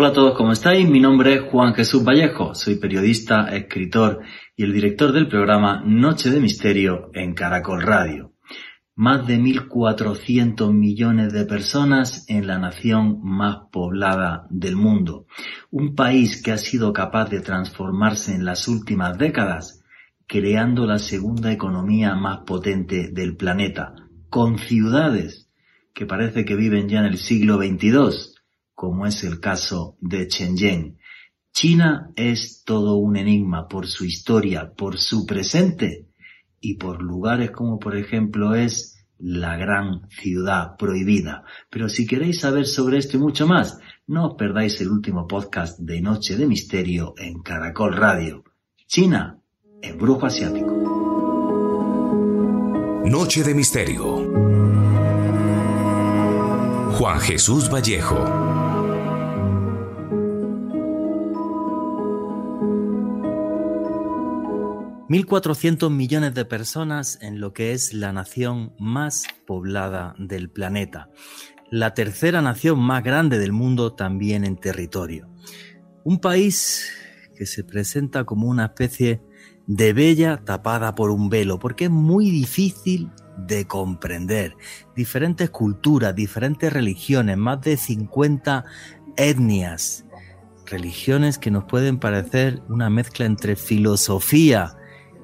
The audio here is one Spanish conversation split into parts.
Hola a todos, ¿cómo estáis? Mi nombre es Juan Jesús Vallejo, soy periodista, escritor y el director del programa Noche de Misterio en Caracol Radio. Más de 1.400 millones de personas en la nación más poblada del mundo. Un país que ha sido capaz de transformarse en las últimas décadas, creando la segunda economía más potente del planeta, con ciudades que parece que viven ya en el siglo XXII como es el caso de Shenzhen. China es todo un enigma por su historia, por su presente y por lugares como por ejemplo es la gran ciudad prohibida. Pero si queréis saber sobre esto y mucho más, no os perdáis el último podcast de Noche de Misterio en Caracol Radio. China, el brujo asiático. Noche de Misterio. Juan Jesús Vallejo. 1.400 millones de personas en lo que es la nación más poblada del planeta. La tercera nación más grande del mundo también en territorio. Un país que se presenta como una especie de bella tapada por un velo, porque es muy difícil de comprender. Diferentes culturas, diferentes religiones, más de 50 etnias, religiones que nos pueden parecer una mezcla entre filosofía,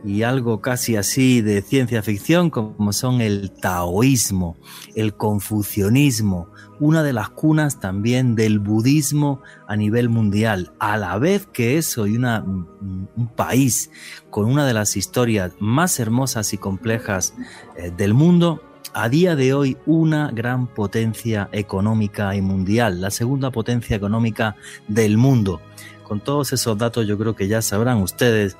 y algo casi así de ciencia ficción como son el taoísmo, el confucianismo, una de las cunas también del budismo a nivel mundial, a la vez que eso y una, un país con una de las historias más hermosas y complejas eh, del mundo, a día de hoy una gran potencia económica y mundial, la segunda potencia económica del mundo. Con todos esos datos yo creo que ya sabrán ustedes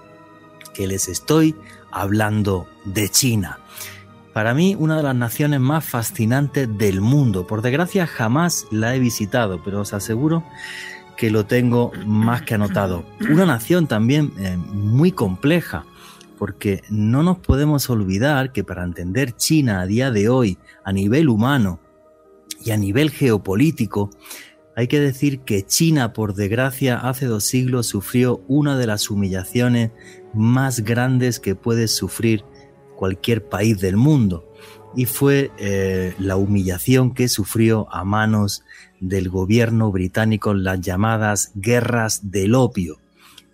que les estoy hablando de China. Para mí, una de las naciones más fascinantes del mundo. Por desgracia, jamás la he visitado, pero os aseguro que lo tengo más que anotado. Una nación también eh, muy compleja, porque no nos podemos olvidar que para entender China a día de hoy, a nivel humano y a nivel geopolítico, hay que decir que China, por desgracia, hace dos siglos sufrió una de las humillaciones más grandes que puede sufrir cualquier país del mundo. Y fue eh, la humillación que sufrió a manos del gobierno británico en las llamadas guerras del opio.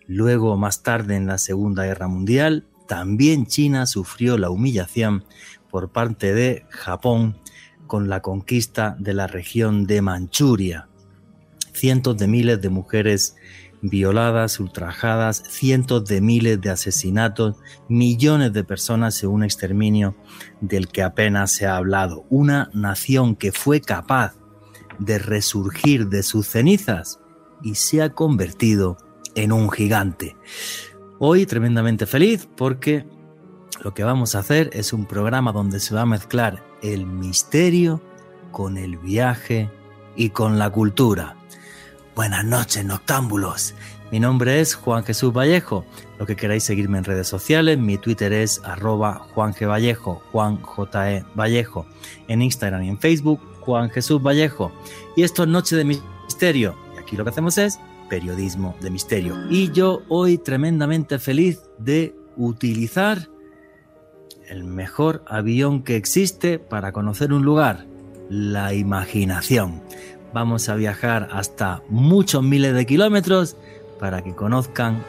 Luego, más tarde, en la Segunda Guerra Mundial, también China sufrió la humillación por parte de Japón con la conquista de la región de Manchuria cientos de miles de mujeres violadas, ultrajadas, cientos de miles de asesinatos, millones de personas en un exterminio del que apenas se ha hablado. Una nación que fue capaz de resurgir de sus cenizas y se ha convertido en un gigante. Hoy tremendamente feliz porque lo que vamos a hacer es un programa donde se va a mezclar el misterio con el viaje y con la cultura. Buenas noches, noctámbulos. Mi nombre es Juan Jesús Vallejo. Lo que queráis seguirme en redes sociales, mi Twitter es arroba Juan G. Vallejo, Juan J. E. Vallejo. En Instagram y en Facebook, Juan Jesús Vallejo. Y esto es Noche de Misterio. Y aquí lo que hacemos es periodismo de misterio. Y yo hoy tremendamente feliz de utilizar el mejor avión que existe para conocer un lugar, la imaginación vamos a viajar hasta muchos miles de kilómetros para que conozcan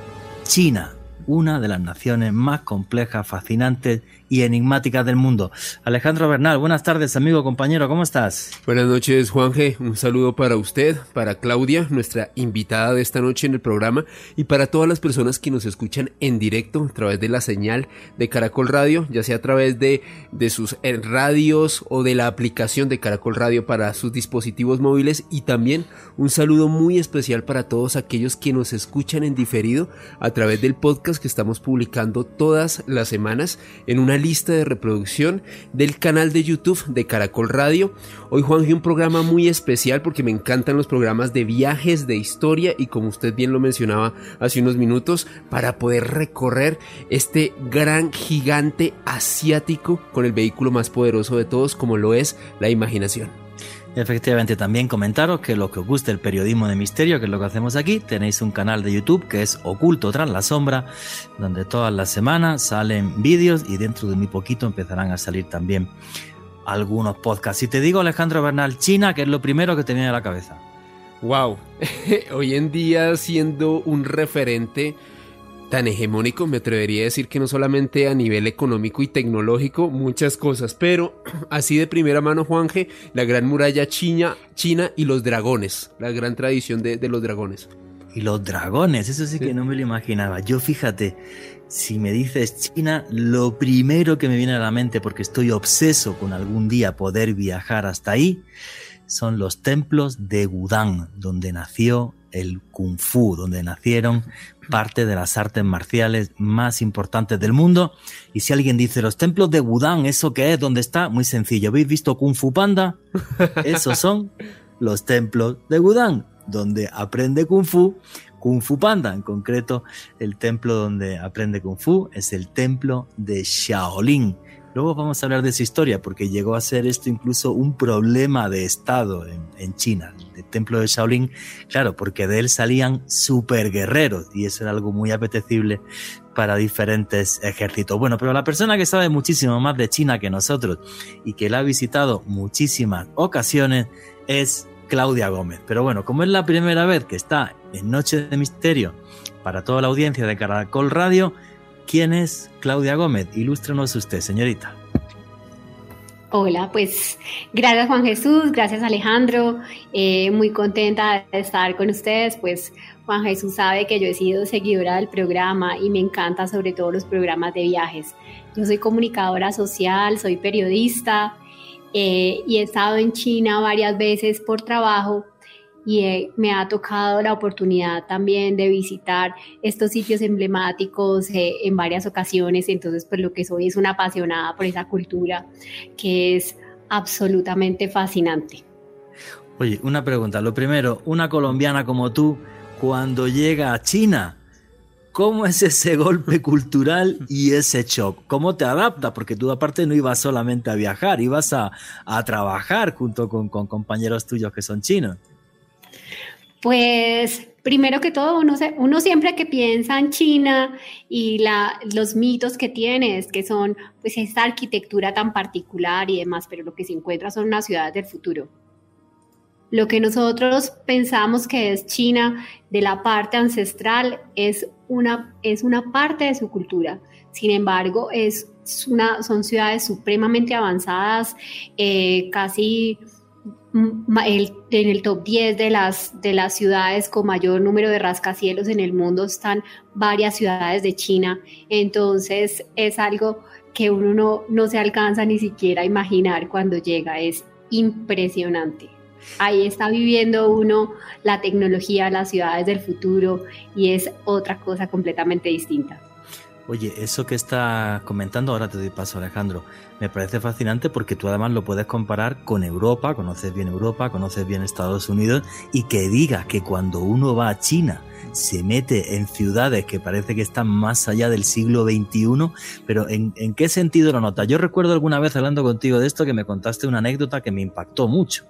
China, una de las naciones más complejas, fascinantes y enigmáticas del mundo. Alejandro Bernal, buenas tardes, amigo, compañero, ¿cómo estás? Buenas noches, Juanje. Un saludo para usted, para Claudia, nuestra invitada de esta noche en el programa, y para todas las personas que nos escuchan en directo a través de la señal de Caracol Radio, ya sea a través de, de sus eh, radios o de la aplicación de Caracol Radio para sus dispositivos móviles, y también un saludo muy especial para todos aquellos que nos escuchan en diferido a través del podcast que estamos publicando todas las semanas en una lista de reproducción del canal de YouTube de Caracol Radio. Hoy Juan un programa muy especial porque me encantan los programas de viajes, de historia y como usted bien lo mencionaba hace unos minutos, para poder recorrer este gran gigante asiático con el vehículo más poderoso de todos como lo es la imaginación. Efectivamente, también comentaros que lo que os guste el periodismo de misterio, que es lo que hacemos aquí, tenéis un canal de YouTube que es Oculto tras la sombra, donde todas las semanas salen vídeos y dentro de muy poquito empezarán a salir también algunos podcasts. Si te digo Alejandro Bernal, China, que es lo primero que te viene a la cabeza. Wow, hoy en día siendo un referente tan hegemónico, me atrevería a decir que no solamente a nivel económico y tecnológico, muchas cosas, pero así de primera mano, Juanje, la gran muralla china, china y los dragones, la gran tradición de, los dragones. Y los dragones, eso sí, que no me lo imaginaba. Yo fíjate, si me dices China, lo primero que me viene a la mente, porque estoy obseso con algún día poder viajar hasta ahí, son los templos de Wudang, donde nació el kung fu, donde nacieron parte de las artes marciales más importantes del mundo. Y si alguien dice los templos de Wudang, ¿eso qué es? ¿Dónde está? Muy sencillo. ¿Habéis visto Kung Fu Panda? Esos son los templos de Wudang, donde aprende Kung Fu. Kung Fu Panda, en concreto, el templo donde aprende Kung Fu es el templo de Shaolin, Luego vamos a hablar de su historia, porque llegó a ser esto incluso un problema de Estado en, China, el templo de Shaolin, claro, porque de él salían super guerreros y eso era algo muy apetecible para diferentes ejércitos. Bueno, pero la persona que sabe muchísimo más de China que nosotros y que la ha visitado muchísimas ocasiones es Claudia Gómez. Pero bueno, como es la primera vez que está en Noche de Misterio para toda la audiencia de Caracol Radio, ¿Quién es Claudia Gómez? Ilústrenos usted, señorita. Hola, pues gracias Juan Jesús, gracias Alejandro, eh, muy contenta de estar con ustedes, pues Juan Jesús sabe que yo he sido seguidora del programa y me encanta sobre todo los programas de viajes. Yo soy comunicadora social, soy periodista eh, y he estado en China varias veces por trabajo y me ha tocado la oportunidad también de visitar estos sitios emblemáticos eh, en varias ocasiones, entonces pues lo que soy es una apasionada por esa cultura que es absolutamente fascinante. Oye, una pregunta, lo primero, una colombiana como tú, cuando llega a China, ¿Cómo es ese golpe cultural y ese shock? ¿Cómo te adaptas? Porque tú aparte no ibas solamente a viajar, ibas a, a trabajar junto con, con, compañeros tuyos que son chinos. Pues primero que todo, uno, siempre que piensa en China y los mitos que tiene es que son pues esta arquitectura tan particular y demás, pero lo que se encuentra son las ciudades del futuro. Lo que nosotros pensamos que es China de la parte ancestral es una, es una parte de su cultura. Sin embargo, es una, son ciudades supremamente avanzadas, eh, casi en el top 10 de las, de las ciudades con mayor número de rascacielos en el mundo están varias ciudades de China. Entonces es algo que uno no, no se alcanza ni siquiera a imaginar cuando llega. Es impresionante. Ahí está viviendo uno la tecnología, las ciudades del futuro y es otra cosa completamente distinta. Oye, eso que está comentando, ahora te doy paso Alejandro, me parece fascinante porque tú además lo puedes comparar con Europa, conoces bien Europa, conoces bien Estados Unidos y que diga que cuando uno va a China se mete en ciudades que parece que están más allá del siglo XXI, pero ¿en, ¿en, qué sentido lo nota? Yo recuerdo alguna vez hablando contigo de esto que me contaste una anécdota que me impactó mucho.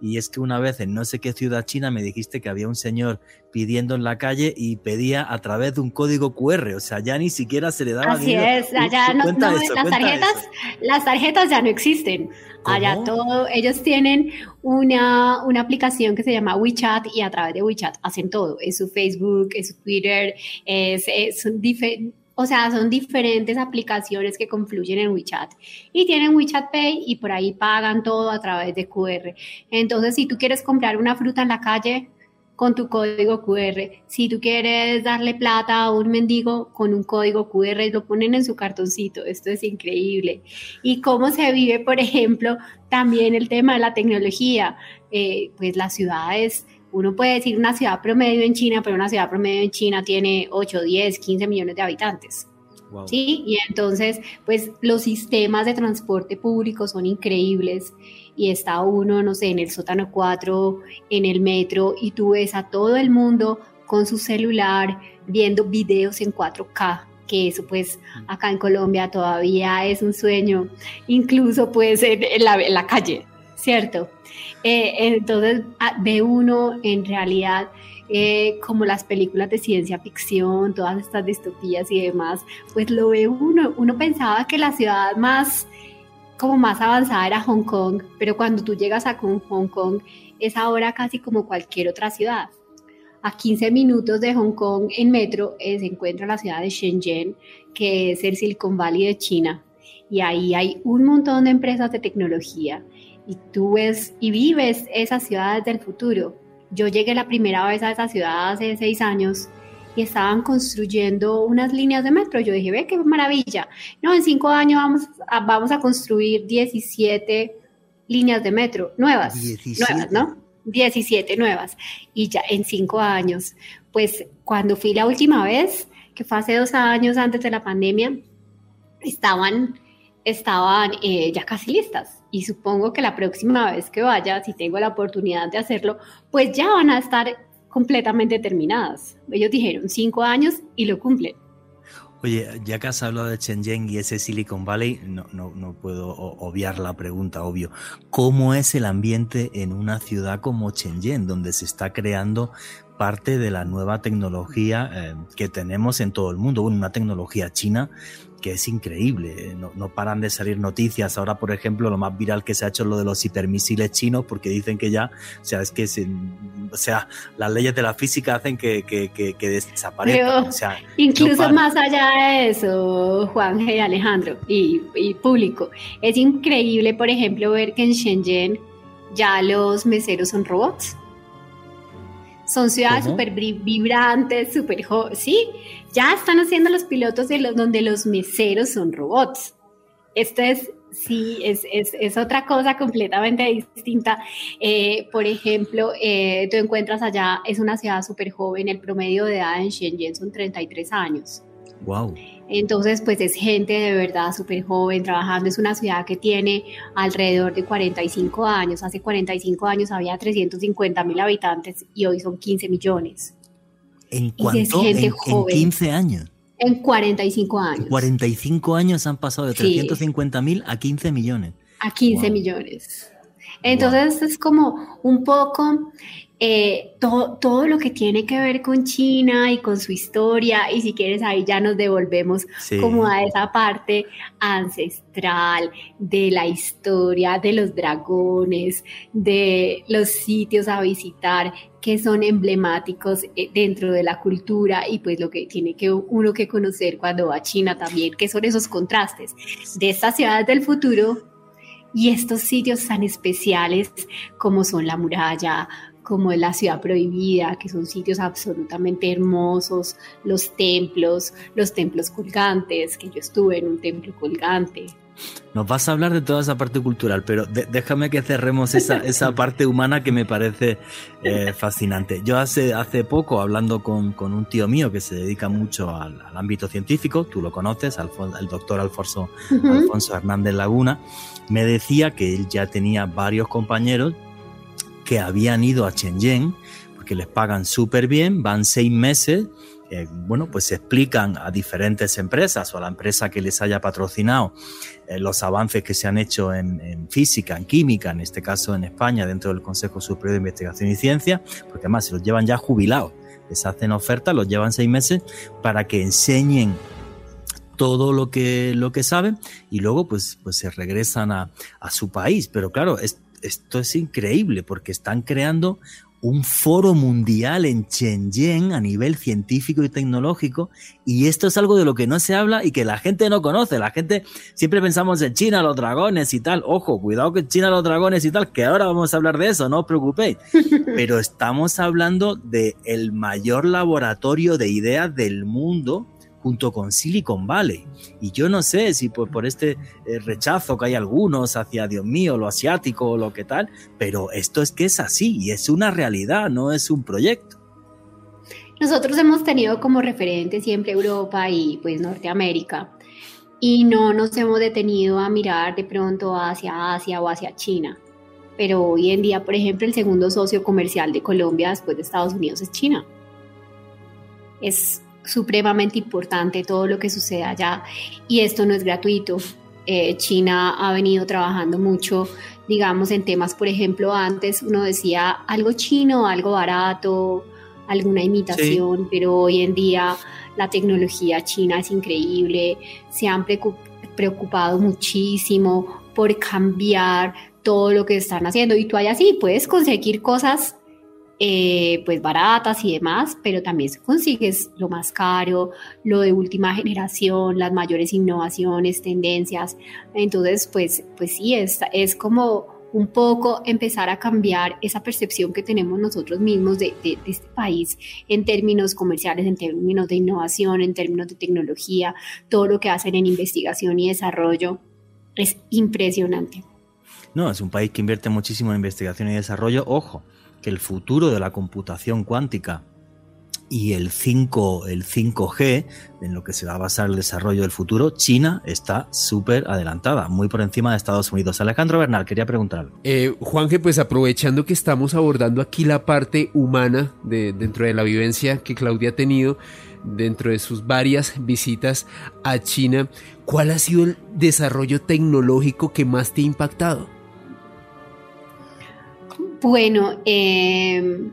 Y es que una vez en no sé qué ciudad china me dijiste que había un señor pidiendo en la calle y pedía a través de un código QR, o sea, ya ni siquiera se le daba Así es, allá no, las tarjetas, las tarjetas ya no existen. Allá todo, ellos tienen una, una, aplicación que se llama WeChat y a través de WeChat hacen todo. Es su Facebook, es su Twitter, es, son o sea, son diferentes aplicaciones que confluyen en WeChat y tienen WeChat Pay y por ahí pagan todo a través de QR. Entonces, si tú quieres comprar una fruta en la calle, con tu código QR. Si tú quieres darle plata a un mendigo con un código QR, lo ponen en su cartoncito. Esto es increíble. Y cómo se vive, por ejemplo, también el tema de la tecnología. Eh, pues las ciudades, uno puede decir una ciudad promedio en China, pero una ciudad promedio en China tiene 8, 10, 15 millones de habitantes. Sí, y entonces, pues los sistemas de transporte público son increíbles y está uno, no sé, en el sótano 4, en el metro, y tú ves a todo el mundo con su celular viendo videos en 4K que eso pues mm. acá en Colombia todavía es un sueño, incluso pues en, la, en la calle. ¿cierto? Eh, entonces ah, ve uno en realidad eh, como las películas de ciencia ficción, todas estas distopías y demás, pues lo ve uno. Uno pensaba que la ciudad más como más avanzada era Hong Kong, pero cuando tú llegas a Hong Kong es ahora casi como cualquier otra ciudad. A 15 minutos de Hong Kong en metro eh, se encuentra la ciudad de Shenzhen, que es el Silicon Valley de China. Y ahí hay un montón de empresas de tecnología. Y tú ves y vives esas ciudades del futuro. Yo llegué la primera vez a esa ciudad hace seis años y estaban construyendo unas líneas de metro. Yo dije, ve qué maravilla. No, en cinco años vamos a, vamos a construir 17 líneas de metro nuevas. 17. Nuevas, ¿no? 17 nuevas. Y ya en cinco años, pues cuando fui la última vez, que fue hace dos años antes de la pandemia, estaban, estaban eh, ya casi listas. Y supongo que la próxima vez que vaya, si tengo la oportunidad de hacerlo, pues ya van a estar completamente terminadas. Ellos dijeron cinco años y lo cumplen. Oye, ya que has hablado de Shenzhen y ese Silicon Valley, no, no, no, puedo obviar la pregunta, obvio. ¿Cómo es el ambiente en una ciudad como Shenzhen, donde se está creando parte de la nueva tecnología eh, que tenemos en todo el mundo? una tecnología china que es increíble. No, no, paran de salir noticias. Ahora, por ejemplo, lo más viral que se ha hecho es lo de los hipermisiles chinos, porque dicen que ya, o sea, es que o sea, las leyes de la física hacen que, que, que, desaparezcan. incluso más allá de eso, Juan y Alejandro y, y público, es increíble, por ejemplo, ver que en Shenzhen ya los meseros son robots. Son ciudades súper vibrantes, súper... Sí, ya están haciendo los pilotos de los, donde los meseros son robots. Esto es, sí, es, es, es otra cosa completamente distinta. Eh, por ejemplo, eh, tú encuentras allá, es una ciudad súper joven, el promedio de edad en Shenzhen son 33 años. Wow. Entonces, pues es gente de verdad súper joven trabajando. Es una ciudad que tiene alrededor de 45 años. Hace 45 años había 350 mil habitantes y hoy son 15 millones. ¿En cuánto? En, 15 años. En 45 años. 45 años han pasado de 350 mil a 15 millones. A 15 millones. Entonces es como un poco eh, todo, lo que tiene que ver con China y con su historia, y si quieres ahí ya nos devolvemos como a esa parte ancestral de la historia de los dragones, de los sitios a visitar que son emblemáticos eh, dentro de la cultura y pues lo que tiene que uno que conocer cuando va a China también, que son esos contrastes de estas ciudades del futuro y estos sitios tan especiales como son la muralla, como la ciudad prohibida, que son sitios absolutamente hermosos, los templos, los templos colgantes, que yo estuve en un templo colgante. Nos vas a hablar de toda esa parte cultural, pero déjame que cerremos esa, esa, parte humana que me parece eh, fascinante. Yo hace, hace poco, hablando con, con, un tío mío que se dedica mucho al, ámbito científico, tú lo conoces, el doctor Alfonso, Alfonso Hernández Laguna, me decía que él ya tenía varios compañeros que habían ido a Shenzhen, porque les pagan súper bien, van seis meses, eh, bueno, pues explican a diferentes empresas o a la empresa que les haya patrocinado eh, los avances que se han hecho en, física, en química, en este caso en España, dentro del Consejo Superior de Investigación y Ciencia, porque además se los llevan ya jubilados, les hacen ofertas, los llevan seis meses para que enseñen todo lo que, lo que saben y luego pues, pues se regresan a, a su país. Pero claro, es, esto es increíble porque están creando un foro mundial en Shenzhen a nivel científico y tecnológico y esto es algo de lo que no se habla y que la gente no conoce. La gente siempre pensamos en China, los dragones y tal. Ojo, cuidado que China, los dragones y tal, que ahora vamos a hablar de eso, no os preocupéis. Pero estamos hablando de el mayor laboratorio de ideas del mundo junto con Silicon Valley. Y yo no sé si por, por este eh, rechazo que hay algunos hacia, Dios mío, lo asiático o lo que tal, pero esto es que es así y es una realidad, no es un proyecto. Nosotros hemos tenido como referente siempre Europa y pues Norteamérica y no nos hemos detenido a mirar de pronto hacia Asia o hacia China. Pero hoy en día, por ejemplo, el segundo socio comercial de Colombia después de Estados Unidos es China. Es supremamente importante todo lo que sucede allá y esto no es gratuito. Eh, China ha venido trabajando mucho digamos, en temas, por ejemplo, antes uno decía algo chino, algo barato, alguna imitación, pero hoy en día la tecnología china es increíble, se han preocupado muchísimo por cambiar todo lo que están haciendo y tú allá sí puedes conseguir cosas eh, pues baratas y demás, pero también consigues lo más caro, lo de última generación, las mayores innovaciones, tendencias. Entonces, pues, pues sí, es, es como un poco empezar a cambiar esa percepción que tenemos nosotros mismos de, de, este país en términos comerciales, en términos de innovación, en términos de tecnología, todo lo que hacen en investigación y desarrollo. Es impresionante. No, es un país que invierte muchísimo en investigación y desarrollo. Ojo, que el futuro de la computación cuántica y el 5, el 5G, en lo que se va a basar el desarrollo del futuro, China está súper adelantada, muy por encima de Estados Unidos. Alejandro Bernal, quería preguntarle. Eh, Juanje, pues aprovechando que estamos abordando aquí la parte humana de, dentro de la vivencia que Claudia ha tenido, dentro de sus varias visitas a China, ¿cuál ha sido el desarrollo tecnológico que más te ha impactado? Bueno, em,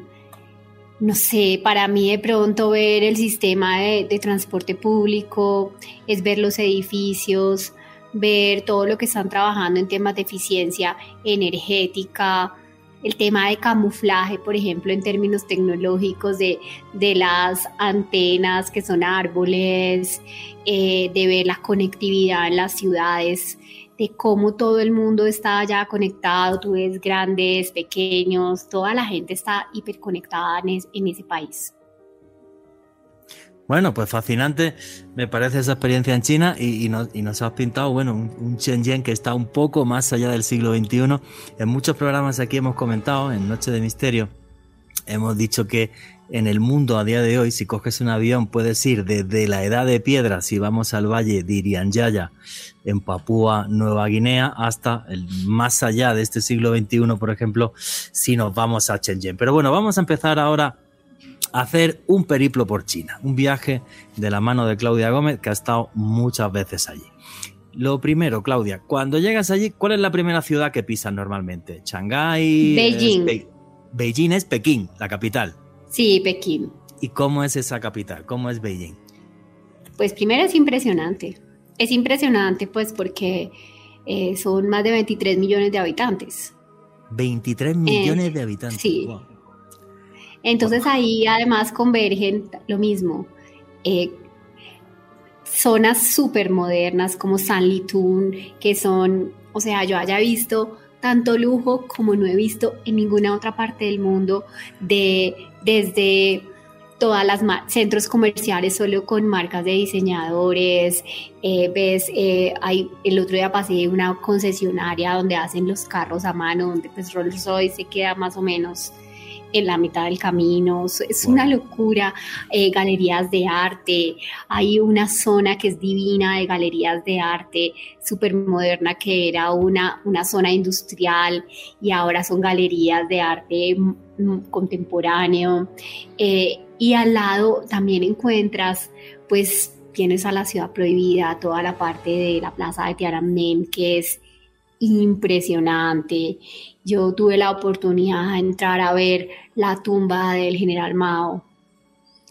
no sé, para mí de pronto ver el sistema de, transporte público, es ver los edificios, ver todo lo que están trabajando en temas de eficiencia energética, el tema de camuflaje, por ejemplo, en términos tecnológicos de, las antenas que son árboles, eh, de ver la conectividad en las ciudades de cómo todo el mundo está ya conectado, tú ves grandes, pequeños, toda la gente está hiperconectada en, en ese país. Bueno, pues fascinante me parece esa experiencia en China y, nos, has pintado, bueno, un, un, Shenzhen que está un poco más allá del siglo XXI. En muchos programas aquí hemos comentado, en Noche de Misterio, hemos dicho que en el mundo a día de hoy, si coges un avión, puedes ir desde la edad de piedra, si vamos al valle de Irianyaya, en Papúa Nueva Guinea, hasta el más allá de este siglo XXI, por ejemplo, si nos vamos a Shenzhen. Pero bueno, vamos a empezar ahora a hacer un periplo por China, un viaje de la mano de Claudia Gómez, que ha estado muchas veces allí. Lo primero, Claudia, cuando llegas allí, ¿cuál es la primera ciudad que pisas normalmente? ¿Shanghái? Beijing. Beijing es Pekín, la capital. Sí, Pekín. ¿Y cómo es esa capital? ¿Cómo es Beijing? Pues primero es impresionante. Es impresionante pues porque eh, son más de 23 millones de habitantes. 23 millones de habitantes. Sí. Entonces ahí además convergen lo mismo. Eh, zonas súper modernas como San Litún, que son, o sea, yo haya visto tanto lujo como no he visto en ninguna otra parte del mundo, de, desde todas las centros comerciales solo con marcas de diseñadores, eh, ves, eh, hay, el otro día pasé una concesionaria donde hacen los carros a mano, donde pues Rolls Royce se queda más o menos en la mitad del camino, es una locura, eh, galerías de arte, hay una zona que es divina de galerías de arte, súper moderna, que era una, una zona industrial y ahora son galerías de arte contemporáneo. Eh, y al lado también encuentras, pues tienes a la ciudad prohibida, toda la parte de la plaza de Tiananmen, que es impresionante. Yo tuve la oportunidad de entrar a ver la tumba del general Mao.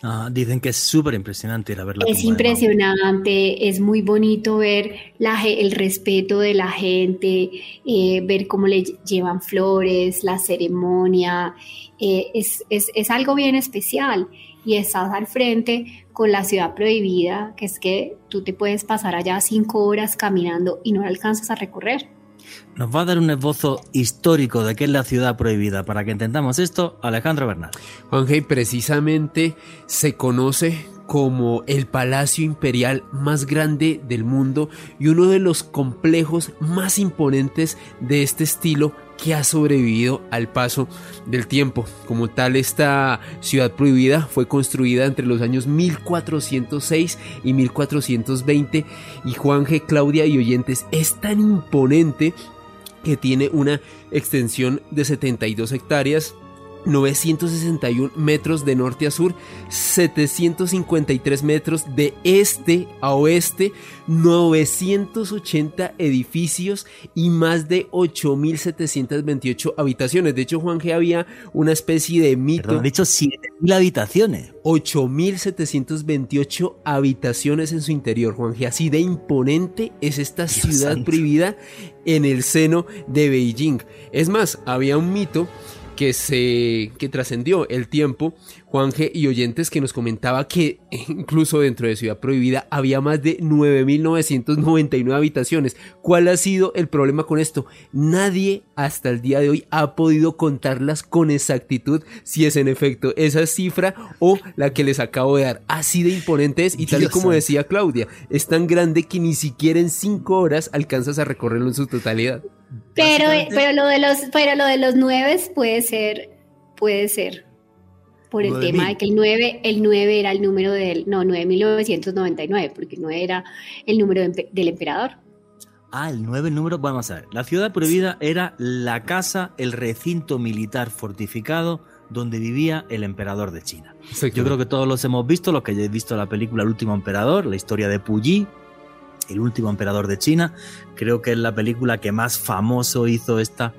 Ah, dicen que es súper impresionante ir a ver la Es impresionante, es muy bonito ver la, el respeto de la gente, eh, ver cómo le llevan flores, la ceremonia, eh, es, es, es algo bien especial y estás al frente con la ciudad prohibida, que es que tú te puedes pasar allá cinco horas caminando y no alcanzas a recorrer. Nos va a dar un esbozo histórico de qué es la ciudad prohibida. Para que entendamos esto, Alejandro Bernal. Juan precisamente se conoce como el palacio imperial más grande del mundo y uno de los complejos más imponentes de este estilo que ha sobrevivido al paso del tiempo. Como tal, esta ciudad prohibida fue construida entre los años 1406 y 1420 y Juan G. Claudia y oyentes es tan imponente que tiene una extensión de 72 hectáreas 961 metros de norte a sur, 753 metros de este a oeste, 980 edificios y más de 8.728 habitaciones. De hecho, Juan G. había una especie de mito. Perdón, dicho 7.000 habitaciones. 8.728 habitaciones en su interior, Juan G. Así de imponente es esta ciudad prohibida en el seno de Beijing. Es más, había un mito que se que trascendió el tiempo, Juanje y oyentes que nos comentaba que incluso dentro de Ciudad Prohibida había más de 9.999 habitaciones. ¿Cuál ha sido el problema con esto? Nadie hasta el día de hoy ha podido contarlas con exactitud si es en efecto esa cifra o la que les acabo de dar. Así de imponente es y tal y como decía Claudia, es tan grande que ni siquiera en 5 horas alcanzas a recorrerlo en su totalidad. Pero, pero lo de los, pero lo de los nueve puede ser, puede ser. Por el tema de que el 9, el 9 era el número del, no, 9.999, porque no era el número del emperador. Ah, el 9, el número, vamos a ver. La ciudad prohibida era la casa, el recinto militar fortificado donde vivía el emperador de China. Yo creo que todos los hemos visto, los que hayáis visto la película El último emperador, la historia de Puyi, el último emperador de China. Creo que es la película que más famoso hizo esta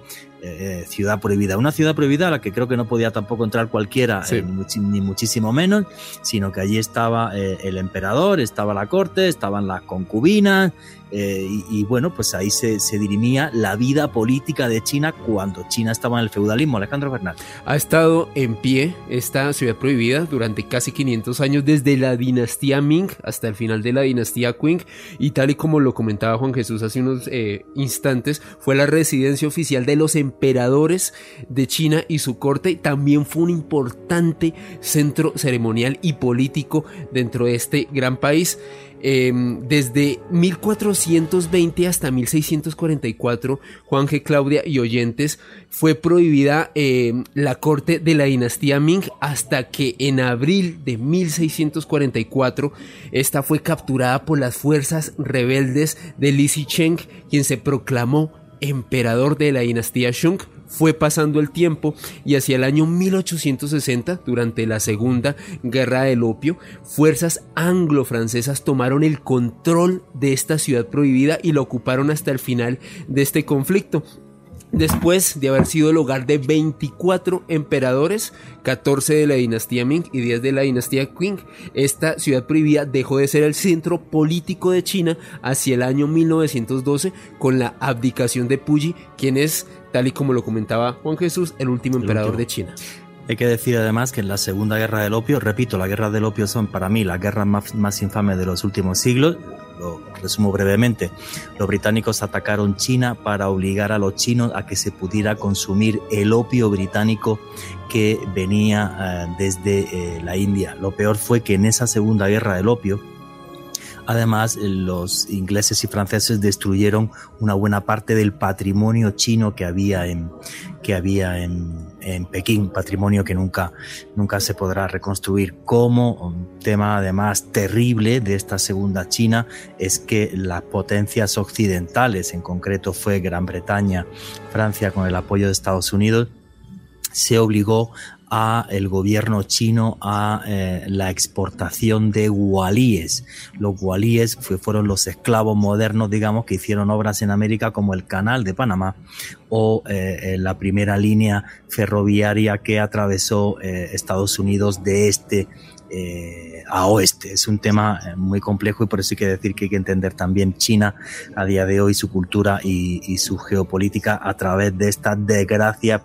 eh, ciudad prohibida. Una ciudad prohibida a la que creo que no podía tampoco entrar cualquiera, eh, ni, muchísimo menos, sino que allí estaba eh, el emperador, estaba la corte, estaban las concubinas, y, bueno, pues ahí se, dirimía la vida política de China cuando China estaba en el feudalismo. Alejandro Bernal. Ha estado en pie esta ciudad prohibida durante casi 500 años, desde la dinastía Ming hasta el final de la dinastía Qing, y tal y como lo comentaba Juan Jesús hace unos instantes, fue la residencia oficial de los emperadores de China y su corte. También fue un importante centro ceremonial y político dentro de este gran país. Em, desde 1420 hasta 1644, Juan G. Claudia y oyentes, fue prohibida em, la corte de la dinastía Ming hasta que en abril de 1644 esta fue capturada por las fuerzas rebeldes de Li Zicheng, quien se proclamó emperador de la dinastía Shung fue pasando el tiempo y hacia el año 1860, durante la Segunda Guerra del Opio, fuerzas anglo-francesas tomaron el control de esta ciudad prohibida y la ocuparon hasta el final de este conflicto. Después de haber sido el hogar de 24 emperadores, 14 de la dinastía Ming y 10 de la dinastía Qing, esta ciudad prohibida dejó de ser el centro político de China hacia el año 1912 con la abdicación de Puyi, quien es tal y como lo comentaba Juan Jesús, el último emperador de China. Hay que decir además que en la Segunda Guerra del Opio, repito, las guerras del opio son para mí las guerras más, más infames de los últimos siglos, lo resumo brevemente, los británicos atacaron China para obligar a los chinos a que se pudiera consumir el opio británico que venía eh, desde eh, la India. Lo peor fue que en esa Segunda Guerra del Opio, Además, los ingleses y franceses destruyeron una buena parte del patrimonio chino que había en, que había en, Pekín, patrimonio que nunca, nunca se podrá reconstruir. Como un tema además terrible de esta segunda China es que las potencias occidentales, en concreto fue Gran Bretaña, Francia con el apoyo de Estados Unidos, se obligó a el gobierno chino a eh, la exportación de gualíes. Los gualíes fueron los esclavos modernos, digamos, que hicieron obras en América como el Canal de Panamá o eh, la primera línea ferroviaria que atravesó eh, Estados Unidos de este a oeste. Es un tema muy complejo y por eso hay que decir que hay que entender también China a día de hoy, su cultura y, y su geopolítica a través de esta desgracia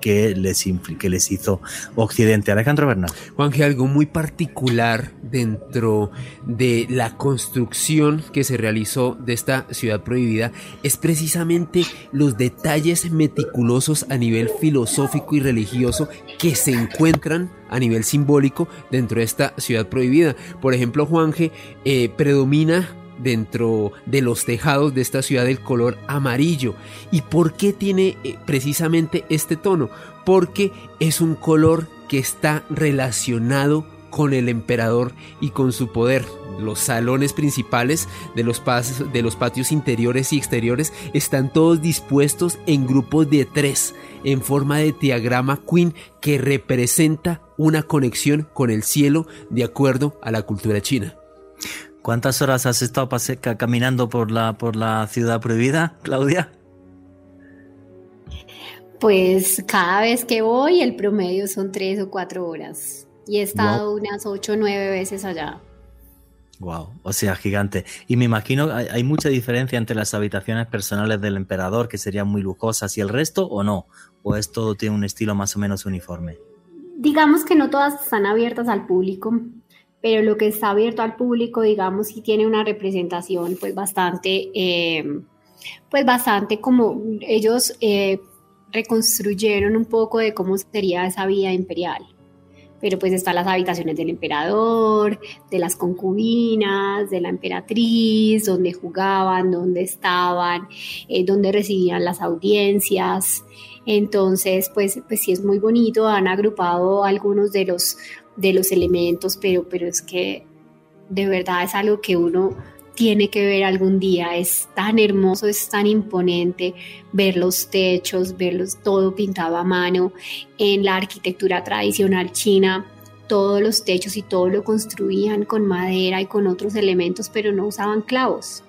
que les, que les hizo Occidente. Alejandro Bernal. Juanje, algo muy particular dentro de la construcción que se realizó de esta ciudad prohibida es precisamente los detalles meticulosos a nivel filosófico y religioso que se encuentran a nivel simbólico dentro de esta ciudad prohibida. Por ejemplo, Juanje, eh, predomina dentro de los tejados de esta ciudad el color amarillo. ¿Y por qué tiene eh, precisamente este tono? Porque es un color que está relacionado con el emperador y con su poder. Los salones principales de los, de los patios interiores y exteriores están todos dispuestos en grupos de tres en forma de diagrama Queen que representa una conexión con el cielo de acuerdo a la cultura china. ¿Cuántas horas has estado caminando por la, por la ciudad prohibida, Claudia? Pues cada vez que voy el promedio son tres o cuatro horas y he estado unas ocho o nueve veces allá. Wow, o sea, gigante. Y me imagino, ¿hay, ¿hay, mucha diferencia entre las habitaciones personales del emperador, que serían muy lujosas, y el resto, o no? ¿O es todo tiene un estilo más o menos uniforme? Digamos que no todas están abiertas al público, pero lo que está abierto al público, digamos, sí tiene una representación, pues bastante, eh, pues bastante como ellos eh, reconstruyeron un poco de cómo sería esa vida imperial pero pues están las habitaciones del emperador, de las concubinas, de la emperatriz, donde jugaban, donde estaban, eh, donde recibían las audiencias. Entonces, pues, pues sí es muy bonito, han agrupado algunos de los, de los elementos, pero, pero es que de verdad es algo que uno tiene que ver algún día. Es tan hermoso, es tan imponente ver los techos, verlos todo pintado a mano. En la arquitectura tradicional china, todos los techos y todo lo construían con madera y con otros elementos, pero no usaban clavos.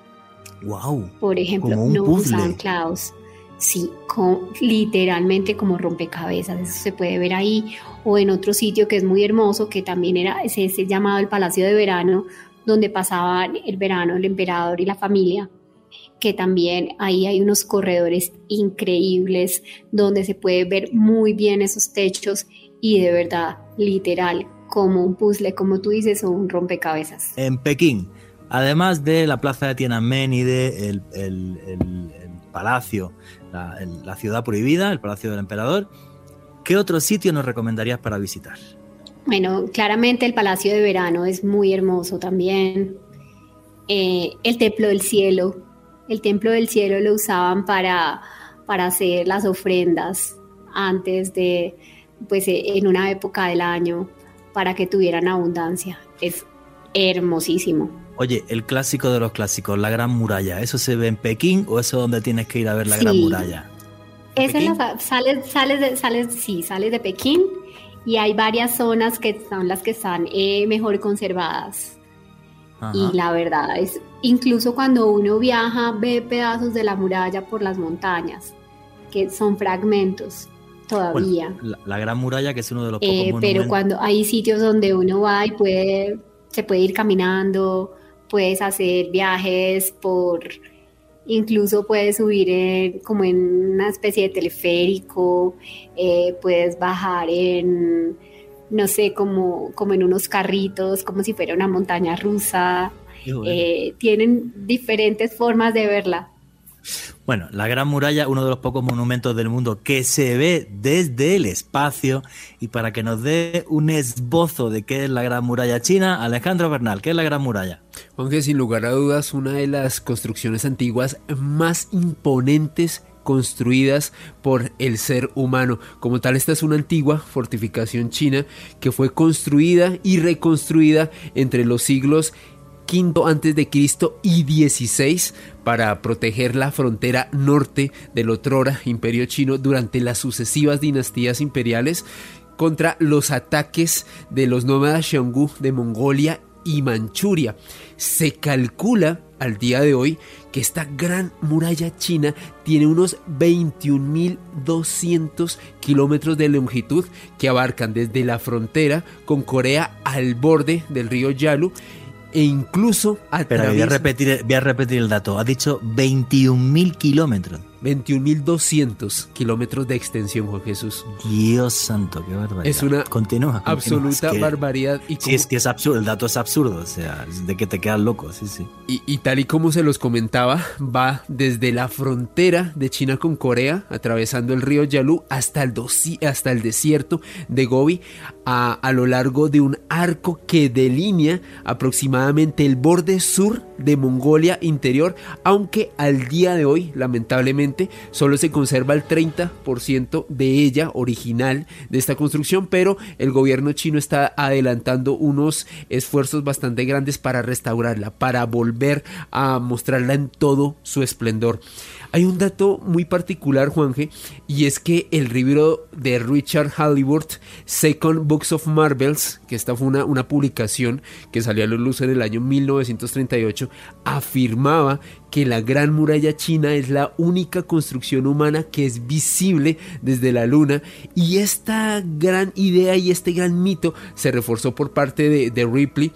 Wow. Por ejemplo, no usaban clavos. Sí, literalmente como rompecabezas, eso se puede ver ahí, o en otro sitio que es muy hermoso, que también era, ese es llamado el Palacio de Verano, donde pasaban el verano el emperador y la familia, que también ahí hay unos corredores increíbles donde se puede ver muy bien esos techos y de verdad, literal, como un puzzle, como tú dices, o un rompecabezas. En Pekín, además de la plaza de Tiananmen y de el, palacio, la, la ciudad prohibida, el palacio del emperador, ¿qué otro sitio nos recomendarías para visitar? Bueno, claramente el Palacio de Verano es muy hermoso también. Eh, el Templo del Cielo. El Templo del Cielo lo usaban para, para hacer las ofrendas antes de, pues en una época del año, para que tuvieran abundancia. Es hermosísimo. Oye, el clásico de los clásicos, la Gran Muralla, ¿eso se ve en Pekín o eso es donde tienes que ir a ver la Gran Muralla? sales, sales, de, sales, sí, sales de Pekín y hay varias zonas que son las que están eh, mejor conservadas. Y la verdad es, incluso cuando uno viaja, ve pedazos de la muralla por las montañas, que son fragmentos todavía. la, Gran Muralla, que es uno de los eh, pocos Pero cuando hay sitios donde uno va y puede, se puede ir caminando, puedes hacer viajes por Incluso puedes subir como en una especie de teleférico, eh, puedes bajar en, no sé, como, como en unos carritos, como si fuera una montaña rusa. Eh, tienen diferentes formas de verla. Bueno, la Gran Muralla, uno de los pocos monumentos del mundo que se ve desde el espacio. Y para que nos dé un esbozo de qué es la Gran Muralla China, Alejandro Bernal, ¿qué es la Gran Muralla? Aunque sin lugar a dudas, una de las construcciones antiguas más imponentes construidas por el ser humano. Como tal, esta es una antigua fortificación china que fue construida y reconstruida entre los siglos V Cristo y XVI para proteger la frontera norte del otrora imperio chino durante las sucesivas dinastías imperiales contra los ataques de los nómadas Xiongnu de Mongolia y Manchuria. Se calcula al día de hoy que esta gran muralla china tiene unos 21.200 kilómetros de longitud que abarcan desde la frontera con Corea al borde del río Yalu e incluso a Pero voy a, repetir, voy a repetir el dato. Ha dicho 21.000 kilómetros. 21.200 kilómetros de extensión, Juan Jesús. Dios santo, qué barbaridad. Es una continúa, absoluta barbaridad. Y sí, es que es absurdo, el dato es absurdo, o sea, de que te quedas loco, sí, sí. Y, tal y como se los comentaba, va desde la frontera de China con Corea, atravesando el río Yalu, hasta el, hasta el desierto de Gobi, a, lo largo de un arco que delinea aproximadamente el borde sur de Mongolia interior, aunque al día de hoy, lamentablemente, solo se conserva el 30% de ella original de esta construcción, pero el gobierno chino está adelantando unos esfuerzos bastante grandes para restaurarla, para volver a mostrarla en todo su esplendor. Hay un dato muy particular, Juanje, y es que el libro de Richard Halliburton, Second Books of Marvels, que esta fue una, una publicación que salió a la luz en el año 1938, afirmaba que la Gran Muralla China es la única construcción humana que es visible desde la Luna y esta gran idea y este gran mito se reforzó por parte de Ripley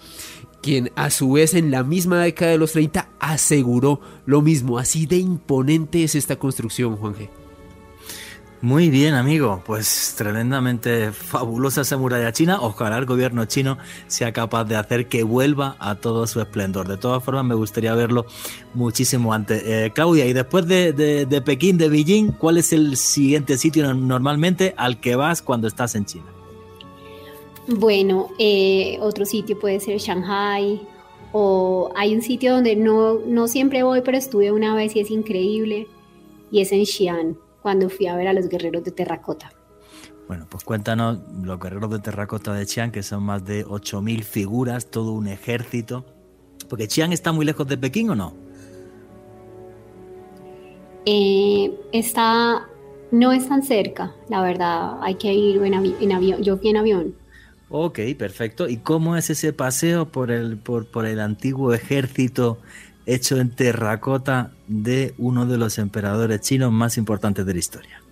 quien a su vez en la misma década de los 30 aseguró lo mismo. Así de imponente es esta construcción, Juan G. Muy bien, amigo. Pues tremendamente fabulosa esa muralla china. Ojalá el gobierno chino sea capaz de hacer que vuelva a todo su esplendor. De todas formas, me gustaría verlo muchísimo antes. Eh, Claudia, y después de, de Pekín, de Beijing, ¿cuál es el siguiente sitio normalmente al que vas cuando estás en China? Bueno, eh, otro sitio puede ser Shanghai o hay un sitio donde no, no siempre voy, pero estuve una vez y es increíble y es en Xi'an, cuando fui a ver a los guerreros de terracota. Bueno, pues cuéntanos los guerreros de terracota de Xi'an, que son más de 8.000 figuras, todo un ejército. Porque Xi'an está muy lejos de Pekín o no? Eh, está, no es tan cerca, la verdad. Hay que ir en, en avión. Yo fui en avión. Ok, perfecto. ¿Y cómo es ese paseo por el, por, por el antiguo ejército hecho en terracota de uno de los emperadores chinos más importantes de la historia?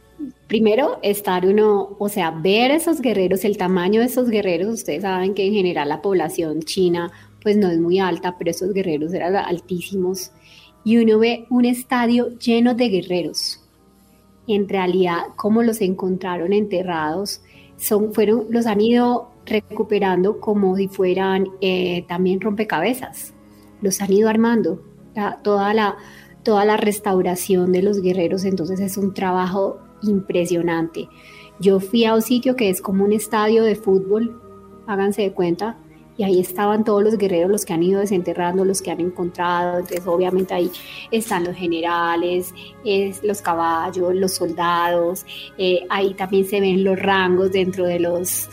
Primero, estar uno, o sea, ver esos guerreros, el tamaño de esos guerreros. Ustedes saben que en general la población china pues no es muy alta, pero esos guerreros eran altísimos. Y uno ve un estadio lleno de guerreros. En realidad, cómo los encontraron enterrados, son, fueron, los han ido recuperando como si fueran eh, también rompecabezas. Los han ido armando, toda, la, toda la restauración de los guerreros, entonces es un trabajo impresionante. Yo fui a un sitio que es como un estadio de fútbol, háganse de cuenta, y ahí estaban todos los guerreros, los que han ido desenterrando, los que han encontrado, entonces obviamente ahí están los generales, es, los caballos, los soldados, eh, ahí también se ven los rangos dentro de los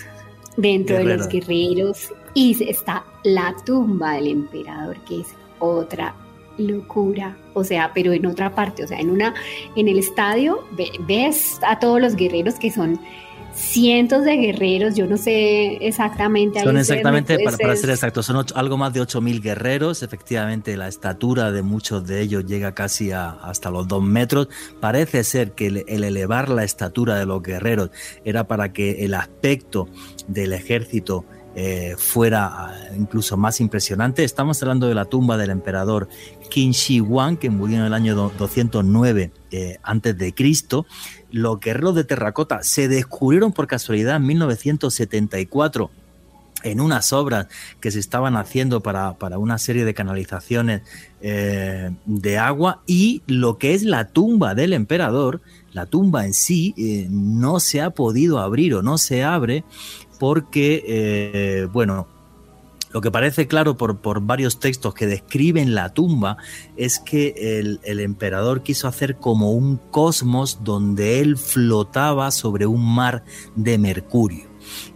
dentro de los guerreros y está la tumba del emperador que es otra locura, o sea, pero en otra parte, o sea, en una en el estadio ves a todos los guerreros que son cientos de guerreros, yo no sé exactamente. Son exactamente, para, ser exactos, son algo más de 8.000 guerreros, efectivamente la estatura de muchos de ellos llega casi a, hasta los dos metros. Parece ser que el, elevar la estatura de los guerreros era para que el aspecto del ejército eh, fuera ah, incluso más impresionante. Estamos hablando de la tumba del emperador Qin Shi Huang, que murió en el año 209 eh, antes de Cristo. Los guerreros de terracota se descubrieron por casualidad en 1974 en unas obras que se estaban haciendo para, una serie de canalizaciones eh, de agua y lo que es la tumba del emperador, la tumba en sí eh, no se ha podido abrir o no se abre porque, eh, bueno, lo que parece claro por, por, varios textos que describen la tumba es que el, emperador quiso hacer como un cosmos donde él flotaba sobre un mar de mercurio.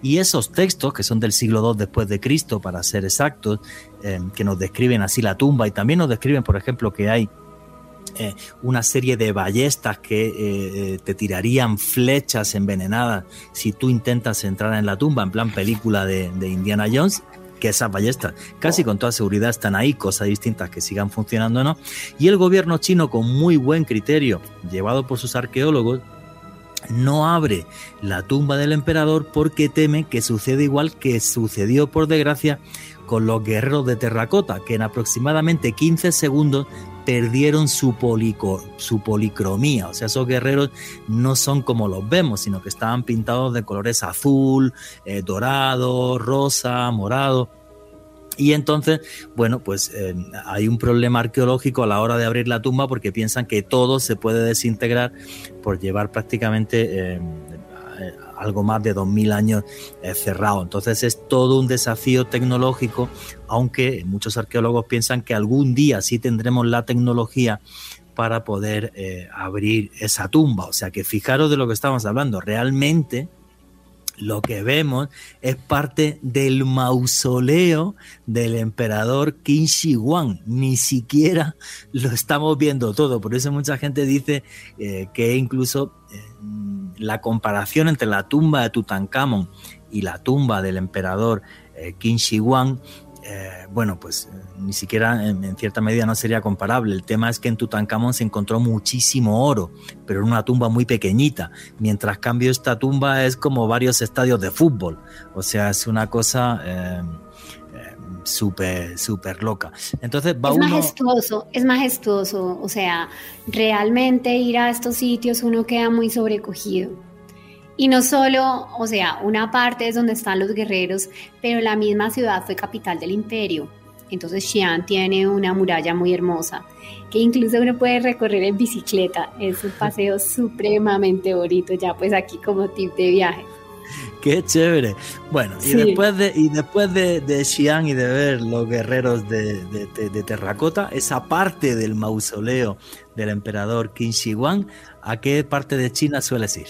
Y esos textos, que son del siglo II después de Cristo, para ser exactos, eh, que nos describen así la tumba y también nos describen, por ejemplo, que hay eh, una serie de ballestas que eh, te tirarían flechas envenenadas si tú intentas entrar en la tumba, en plan película de Indiana Jones, que esas ballestas casi con toda seguridad están ahí, cosas distintas que sigan funcionando o no. Y el gobierno chino, con muy buen criterio, llevado por sus arqueólogos, no abre la tumba del emperador porque teme que suceda igual que sucedió por desgracia con los guerreros de terracota, que en aproximadamente 15 segundos perdieron su, su policromía. O sea, esos guerreros no son como los vemos, sino que estaban pintados de colores azul, eh, dorado, rosa, morado. Y entonces, bueno, pues eh, hay un problema arqueológico a la hora de abrir la tumba porque piensan que todo se puede desintegrar por llevar prácticamente eh, algo más de 2.000 años eh, cerrado. Entonces es todo un desafío tecnológico, aunque muchos arqueólogos piensan que algún día sí tendremos la tecnología para poder eh, abrir esa tumba. O sea que fijaros de lo que estamos hablando. Realmente lo que vemos es parte del mausoleo del emperador Qin Shi Huang. Ni siquiera lo estamos viendo todo. Por eso mucha gente dice eh, que incluso eh, la comparación entre la tumba de Tutankamón y la tumba del emperador Qin Shi Huang eh, bueno, pues eh, ni siquiera en, cierta medida no sería comparable. El tema es que en Tutankamón se encontró muchísimo oro, pero en una tumba muy pequeñita, mientras cambio esta tumba es como varios estadios de fútbol. O sea, es una cosa eh, súper, súper loca. Entonces es majestuoso, es majestuoso. O sea, realmente ir a estos sitios uno queda muy sobrecogido. Y no solo, o sea, una parte es donde están los guerreros, pero la misma ciudad fue capital del imperio. Entonces Xi'an tiene una muralla muy hermosa que incluso uno puede recorrer en bicicleta. Es un paseo supremamente bonito, ya pues aquí como tip de viaje. Qué chévere. Bueno, y después de, y después de, de, Xi'an y de ver los guerreros de, de, terracota, esa parte del mausoleo del emperador Qin Shi Huang, ¿a qué parte de China sueles ir?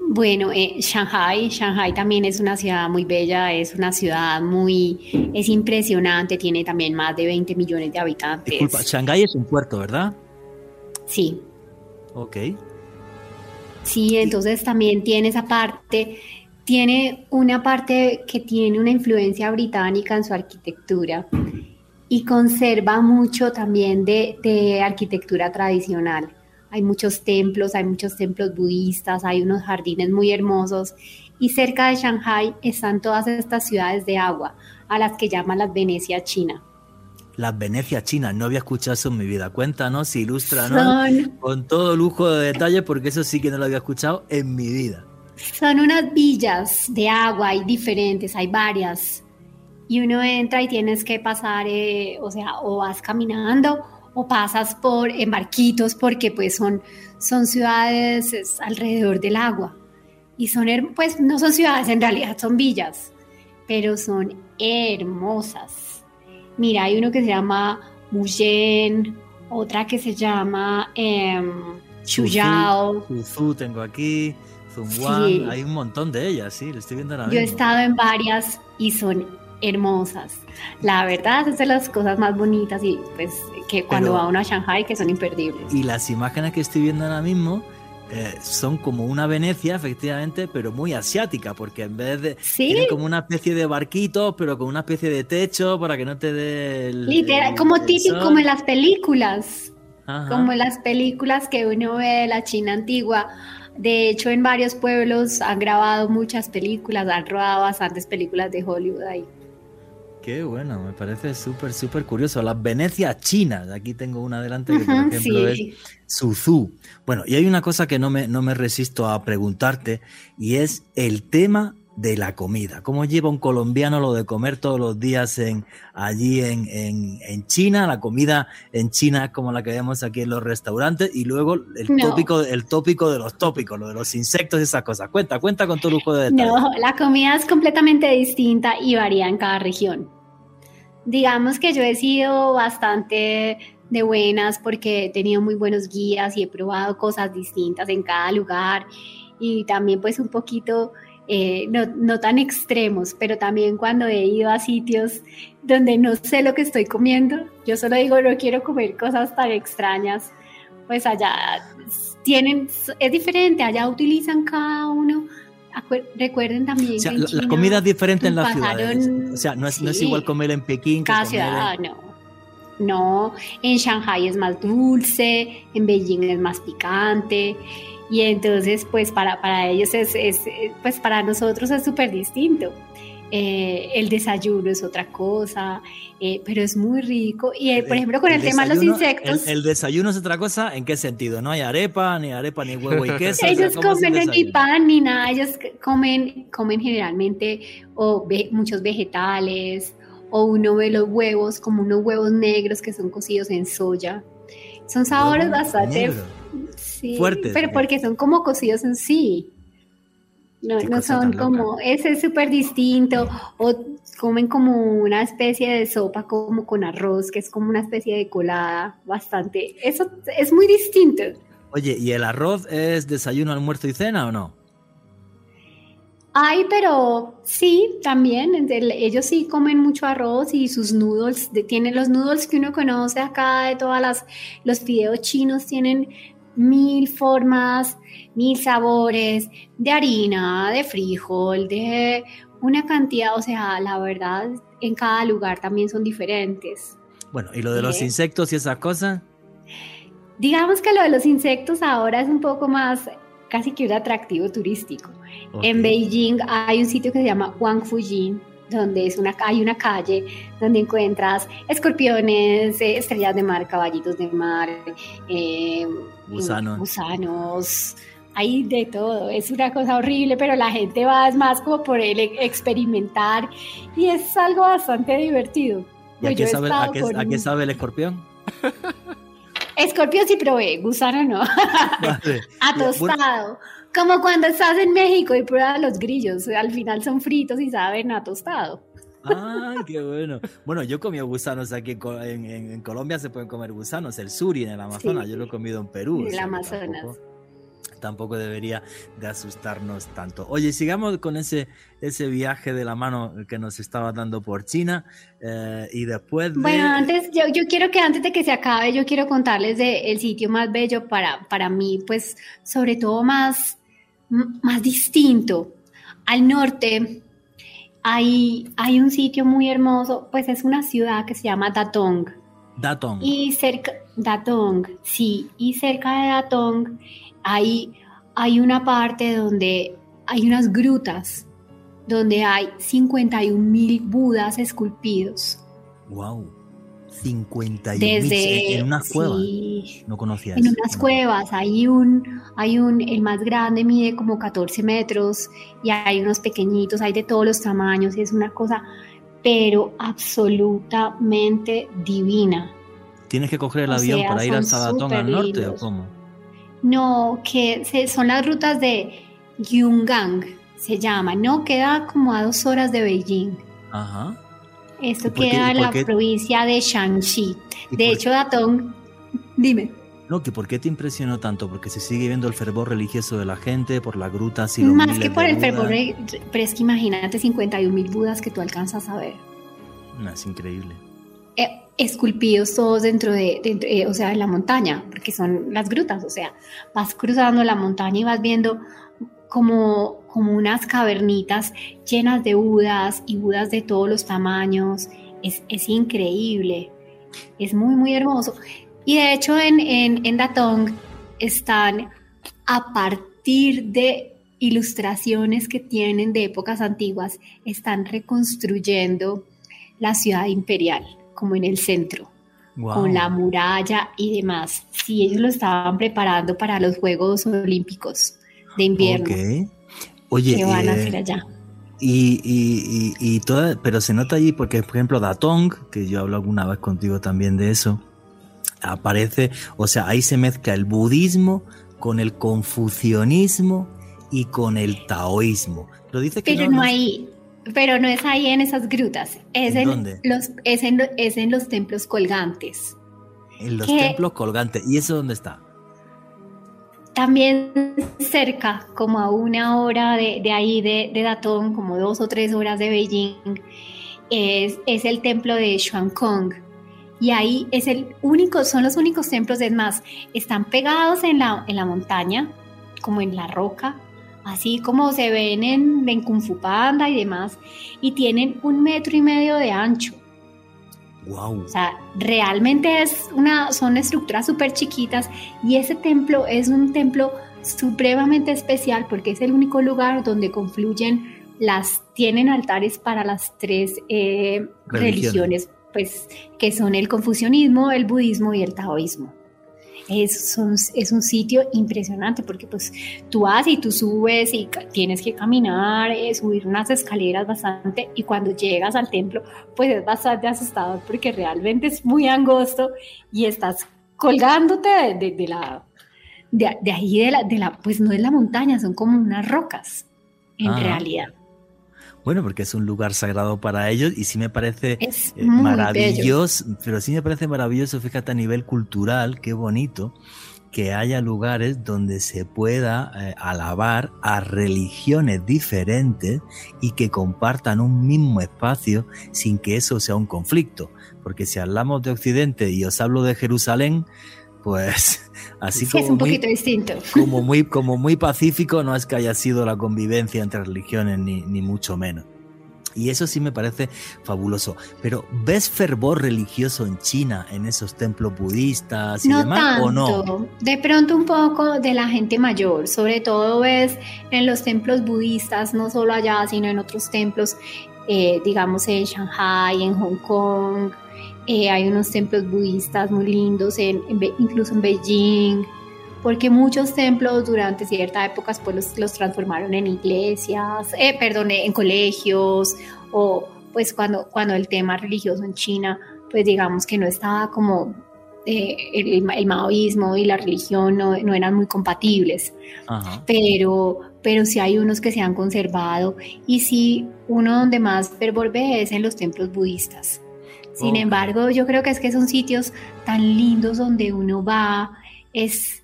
Bueno, eh, Shanghai, Shanghai también es una ciudad muy bella, es una ciudad muy, es impresionante, tiene también más de 20 millones de habitantes. Disculpa, Shanghai es un puerto, ¿verdad? Sí. Ok. Sí, entonces también tiene esa parte, tiene una parte que tiene una influencia británica en su arquitectura y conserva mucho también de, de arquitectura tradicional hay muchos templos, hay muchos templos budistas, hay unos jardines muy hermosos y cerca de Shanghai están todas estas ciudades de agua, a las que llaman las Venecia China. Las Venecia Chinas, no había escuchado eso en mi vida. Cuéntanos, ilústranos con todo lujo de detalle, porque eso sí que no lo había escuchado en mi vida. Son unas villas de agua, hay diferentes, hay varias. Y uno entra y tienes que pasar, eh, o sea, o vas caminando o pasas por en barquitos porque pues son, son ciudades alrededor del agua. Y son, pues no son ciudades, en realidad son villas, pero son hermosas. Mira, hay uno que se llama Muyen, otra que se llama eh, Chuyao. tengo aquí, hay un montón de ellas, sí, lo estoy viendo ahora Yo he estado en varias y son hermosas. La verdad es de las cosas más bonitas y pues que cuando va uno a Shanghai que son imperdibles. Y las imágenes que estoy viendo ahora mismo eh, son como una Venecia, efectivamente, pero muy asiática, porque en vez de... ¿Sí? Tiene como una especie de barquito, pero con una especie de techo para que no te dé el... Literal, como típico, como en las películas. Como en las películas que uno ve de la China antigua. De hecho, en varios pueblos han grabado muchas películas, han rodado bastantes películas de Hollywood ahí. Qué bueno, me parece súper, súper curioso. Las Venecias chinas, aquí tengo una delante que por ejemplo es Suzhou. Bueno, y hay una cosa que no me, no me resisto a preguntarte y es el tema de la comida. ¿Cómo lleva un colombiano lo de comer todos los días en, allí en, en, China? La comida en China es como la que vemos aquí en los restaurantes y luego el, tópico, el tópico de los tópicos, lo de los insectos y esas cosas. Cuenta, cuenta con tu lujo de detalle. No, la comida es completamente distinta y varía en cada región digamos que yo he sido bastante de buenas porque he tenido muy buenos guías y he probado cosas distintas en cada lugar y también pues un poquito eh, no, no, tan extremos, pero también cuando he ido a sitios donde no sé lo que estoy comiendo, yo solo digo no quiero comer cosas tan extrañas, pues allá tienen, es diferente, allá utilizan cada uno recuerden también que la, comida es diferente en las ciudades. O sea, no es, no es igual comer en Pekín que comer ciudad, no. No, en Shanghai es más dulce, en Beijing es más picante. Y entonces, pues para, para ellos es, es pues para nosotros es súper distinto. Eh, el desayuno es otra cosa, eh, pero es muy rico. Y eh, por ejemplo, con el, tema de los insectos. El, desayuno es otra cosa, ¿en qué sentido? No hay arepa, ni arepa, ni huevo y queso. ellos comen ni pan ni nada, ellos comen, comen generalmente o muchos vegetales, o uno ve los huevos como unos huevos negros que son cocidos en soya. Son sabores bastante fuertes. Pero porque son como cocidos en sí. No, no son como, ese es súper distinto, o comen como una especie de sopa como con arroz, que es como una especie de colada, bastante, eso es muy distinto. Oye, ¿y el arroz es desayuno, almuerzo y cena o no? Ay, pero sí, también, ellos sí comen mucho arroz y sus noodles, tienen los noodles que uno conoce acá de todas las, los fideos chinos tienen mil formas, mil sabores de harina, de frijol, de una cantidad, o sea, la verdad, en cada lugar también son diferentes. Bueno, ¿y lo de los insectos y esas cosas? Digamos que lo de los insectos ahora es un poco más casi que un atractivo turístico. En Beijing hay un sitio que se llama Wang Fujin, donde es una, hay una calle donde encuentras escorpiones, eh, estrellas de mar, caballitos de mar, eh, gusanos. gusanos, hay de todo, es una cosa horrible, pero la gente va es más como por el experimentar y es algo bastante divertido. ¿Y a, qué sabe, sabe el escorpión? Escorpión sí probé, gusano no. Atostado. Como cuando estás en México y pruebas los grillos, al final son fritos y saben a tostado. Ay, qué bueno. Bueno, yo comí gusanos aquí en, Colombia, se pueden comer gusanos, el suri en el Amazonas, yo lo he comido en Perú. En el Amazonas tampoco debería de asustarnos tanto. Oye, sigamos con ese, ese viaje de la mano que nos estaba dando por China eh, y después Bueno, antes, yo, yo, quiero que antes de que se acabe, yo quiero contarles de el sitio más bello para, para mí, pues sobre todo más, más distinto. Al norte hay, hay un sitio muy hermoso, pues es una ciudad que se llama Datong. Datong. Y cerca, Datong, sí, y cerca de Datong hay, hay una parte donde hay unas grutas donde hay 51 mil budas esculpidos. ¡Wow! 51 Desde, en unas cuevas. no conocía En unas cuevas hay un, hay un, el más grande mide como 14 metros y hay unos pequeñitos, hay de todos los tamaños, es una cosa, pero absolutamente divina. ¿Tienes que coger el avión para ir al Sabatón al norte o cómo? No, que son las rutas de Yungang, se llama, ¿no? Queda como a dos horas de Beijing. Ajá. Esto queda en la provincia de Shanxi. De hecho, Datong, dime. No, que ¿por qué te impresionó tanto? Porque se sigue viendo el fervor religioso de la gente por las grutas y los Más que por el fervor, pero es que imagínate 51 mil budas que tú alcanzas a ver. No, es increíble. Eh, esculpidos todos dentro de, eh, o sea, en la montaña, porque son las grutas, o sea, vas cruzando la montaña y vas viendo como, como unas cavernitas llenas de budas y budas de todos los tamaños, es, es increíble, es muy, muy hermoso. Y de hecho en, en, en Datong están a partir de ilustraciones que tienen de épocas antiguas, están reconstruyendo la ciudad imperial como en el centro, con la muralla y demás. Sí, ellos lo estaban preparando para los Juegos Olímpicos de invierno. Oye, ¿qué van a eh, hacer allá? Y, y, y, toda, pero se nota allí porque, por ejemplo, Datong, que yo hablo alguna vez contigo también de eso, aparece, o sea, ahí se mezcla el budismo con el confucianismo y con el taoísmo. Pero dice que pero no, hay, pero no es ahí en esas grutas, es en, los es en, es en los templos colgantes. En los templos colgantes. ¿Y eso dónde está? También cerca, como a una hora de, ahí de, de, Datón, como dos o tres horas de Beijing, es, es el templo de Xuankong. Y ahí es el único, son los únicos templos, es más, están pegados en la, en la montaña, como en la roca, así como se ven en, en Kung Fu Panda y demás, y tienen un metro y medio de ancho. Wow. O sea, realmente es una, son estructuras súper chiquitas y ese templo es un templo supremamente especial porque es el único lugar donde confluyen las, tienen altares para las tres eh, religiones, pues, que son el confucianismo, el budismo y el taoísmo es un, es un sitio impresionante porque pues tú vas y tú subes y tienes que caminar, eh, subir unas escaleras bastante y cuando llegas al templo pues es bastante asustador porque realmente es muy angosto y estás colgándote de, de, la... De, de, ahí de la, de la, pues no es la montaña, son como unas rocas. en realidad. Bueno, porque es un lugar sagrado para ellos y sí me parece eh, maravilloso, pero sí me parece maravilloso, fíjate a nivel cultural, qué bonito que haya lugares donde se pueda eh, alabar a religiones diferentes y que compartan un mismo espacio sin que eso sea un conflicto. Porque si hablamos de Occidente y os hablo de Jerusalén, pues así como es un poquito distinto. Como muy, como muy pacífico, no es que haya sido la convivencia entre religiones, ni, ni mucho menos. Y eso sí me parece fabuloso. Pero ¿ves fervor religioso en China, en esos templos budistas y demás, o no? De pronto un poco de la gente mayor. Sobre todo ves en los templos budistas, no solo allá, sino en otros templos, eh, digamos en Shanghai, en Hong Kong, eh, hay unos templos budistas muy lindos, en, incluso en Beijing, porque muchos templos durante ciertas épocas pues los, transformaron en iglesias, eh, perdón, en colegios, o pues cuando, cuando el tema religioso en China, pues digamos que no estaba como eh, el, maoísmo y la religión no, no eran muy compatibles, pero pero sí hay unos que se han conservado y sí uno donde más fervor ve es en los templos budistas. Sin embargo, yo creo que es que son sitios tan lindos donde uno va, es,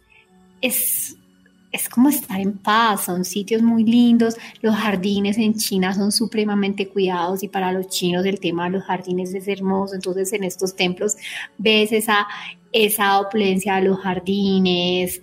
es, es como estar en paz, son sitios muy lindos, los jardines en China son supremamente cuidados y para los chinos el tema de los jardines es hermoso, entonces en estos templos ves esa, esa opulencia de los jardines,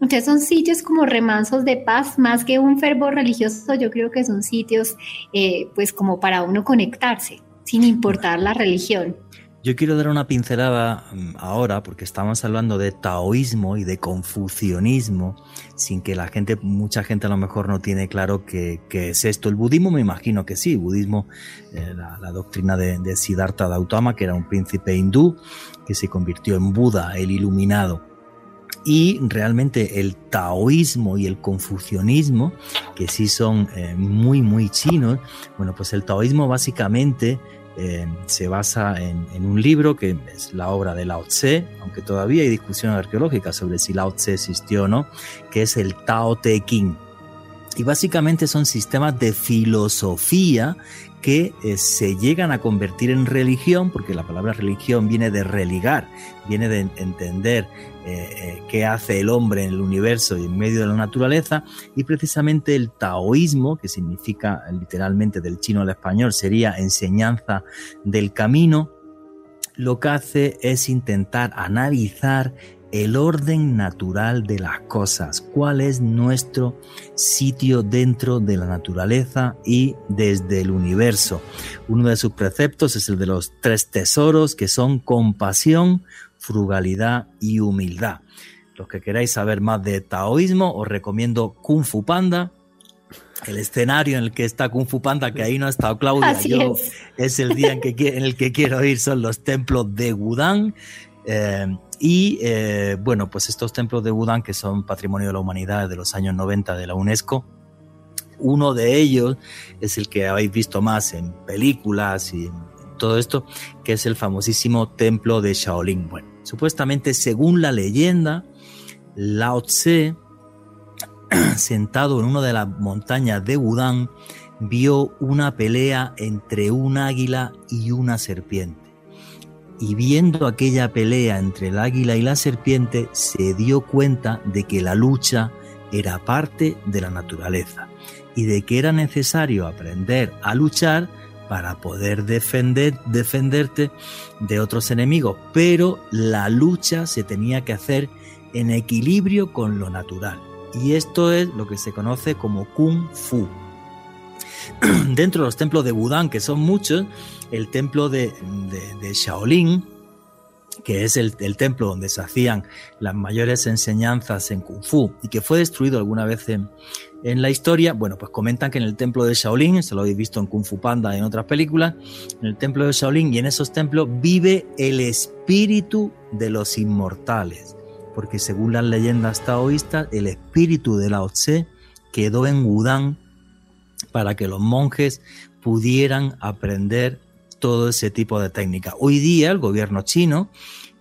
entonces son sitios como remansos de paz, más que un fervor religioso, yo creo que son sitios eh, pues como para uno conectarse sin importar la religión. Yo quiero dar una pincelada mm, ahora, porque estamos hablando de taoísmo y de confucionismo, sin que la gente, mucha gente a lo mejor no tiene claro qué, es esto. El budismo me imagino que sí, el budismo, eh, la, doctrina de, de Siddhartha Gautama, que era un príncipe hindú, que se convirtió en Buda, el iluminado. Y realmente el taoísmo y el confucionismo, que sí son eh, muy, muy chinos, bueno, pues el taoísmo básicamente se basa en, un libro que es la obra de Lao Tse, aunque todavía hay discusión arqueológica sobre si Lao Tse existió o no, que es el Tao Te Ching. Y básicamente son sistemas de filosofía que eh, se llegan a convertir en religión, porque la palabra religión viene de religar, viene de entender eh, eh, qué hace el hombre en el universo y en medio de la naturaleza, y precisamente el taoísmo, que significa literalmente del chino al español, sería enseñanza del camino, lo que hace es intentar analizar el orden natural de las cosas, cuál es nuestro sitio dentro de la naturaleza y desde el universo. Uno de sus preceptos es el de los tres tesoros que son compasión, frugalidad y humildad. Los que queráis saber más de taoísmo, os recomiendo Kung Fu Panda, el escenario en el que está Kung Fu Panda, que ahí no ha estado Claudia, es. el día en, que, en, el que quiero ir, son los templos de Wudang. Eh, y eh, bueno, pues estos templos de Wudang, que son patrimonio de la humanidad de los años 90 de la UNESCO, uno de ellos es el que habéis visto más en películas y todo esto, que es el famosísimo templo de Shaolin. Bueno, supuestamente, según la leyenda, Lao Tse, sentado en una de las montañas de Wudang, vio una pelea entre un águila y una serpiente y viendo aquella pelea entre el águila y la serpiente, se dio cuenta de que la lucha era parte de la naturaleza y de que era necesario aprender a luchar para poder defender, defenderte de otros enemigos, pero la lucha se tenía que hacer en equilibrio con lo natural. Y esto es lo que se conoce como kung fu. Dentro de los templos de Budán, que son muchos, el templo de, Shaolin, que es el, templo donde se hacían las mayores enseñanzas en Kung Fu y que fue destruido alguna vez en, la historia, bueno, pues comentan que en el templo de Shaolin, se lo habéis visto en Kung Fu Panda y en otras películas, en el templo de Shaolin y en esos templos vive el espíritu de los inmortales, porque según las leyendas taoístas, el espíritu de Lao Tse quedó en Wudang para que los monjes pudieran aprender todo ese tipo de técnica. Hoy día el gobierno chino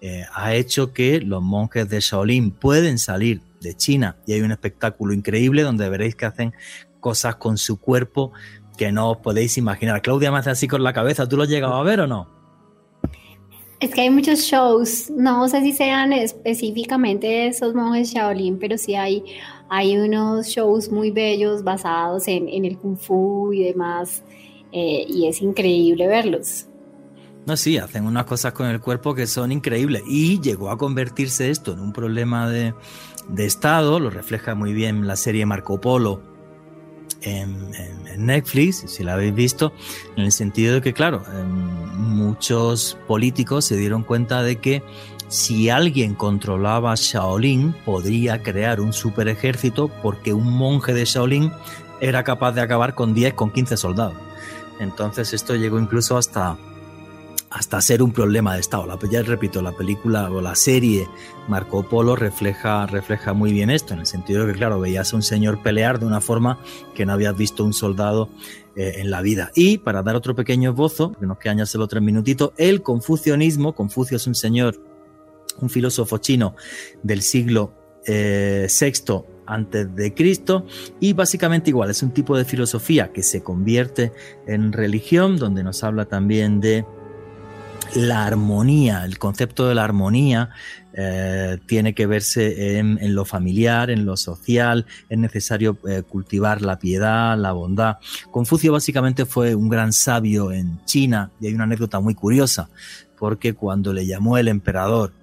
eh, ha hecho que los monjes de Shaolin pueden salir de China y hay un espectáculo increíble donde veréis que hacen cosas con su cuerpo que no os podéis imaginar. Claudia me hace así con la cabeza, ¿tú lo has llegado a ver o no? Es que hay muchos shows, no sé si sean específicamente esos monjes Shaolin, pero sí hay, hay unos shows muy bellos basados en, el kung fu y demás, eh, y es increíble verlos. No, sí, hacen unas cosas con el cuerpo que son increíbles. Y llegó a convertirse esto en un problema de, de Estado, lo refleja muy bien la serie Marco Polo en, Netflix, si la habéis visto, en el sentido de que, claro, em, muchos políticos se dieron cuenta de que si alguien controlaba Shaolin, podría crear un super ejército porque un monje de Shaolin era capaz de acabar con 10, con 15 soldados. Entonces esto llegó incluso hasta hasta ser un problema de Estado. Ya repito, la película o la serie Marco Polo refleja, refleja muy bien esto, en el sentido de que, claro, veías a un señor pelear de una forma que no habías visto un soldado eh, en la vida. Y para dar otro pequeño esbozo, que nos quedan ya solo tres minutitos, el confucianismo, Confucio es un señor, un filósofo chino del siglo eh, VI antes de Cristo y básicamente igual es un tipo de filosofía que se convierte en religión donde nos habla también de la armonía, el concepto de la armonía eh, tiene que verse en, lo familiar, en lo social, es necesario eh, cultivar la piedad, la bondad. Confucio básicamente fue un gran sabio en China y hay una anécdota muy curiosa, porque cuando le llamó el emperador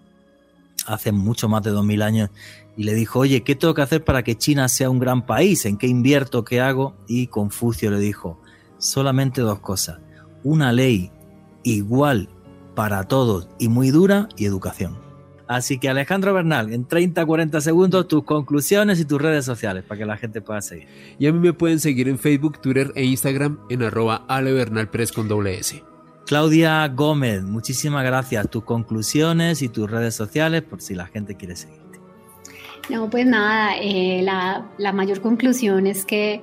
hace mucho más de dos mil años y le dijo, oye, ¿qué tengo que hacer para que China sea un gran país? ¿En qué invierto? ¿Qué hago? Y Confucio le dijo, solamente dos cosas, una ley igual para todos y muy dura y educación. Así que Alejandro Bernal, en 30-40 segundos tus conclusiones y tus redes sociales para que la gente pueda seguir. Y a mí me pueden seguir en Facebook, Twitter e Instagram en arroba con doble S. Claudia Gómez, muchísimas gracias. Tus conclusiones y tus redes sociales por si la gente quiere seguirte. No, pues nada, eh, la, la mayor conclusión es que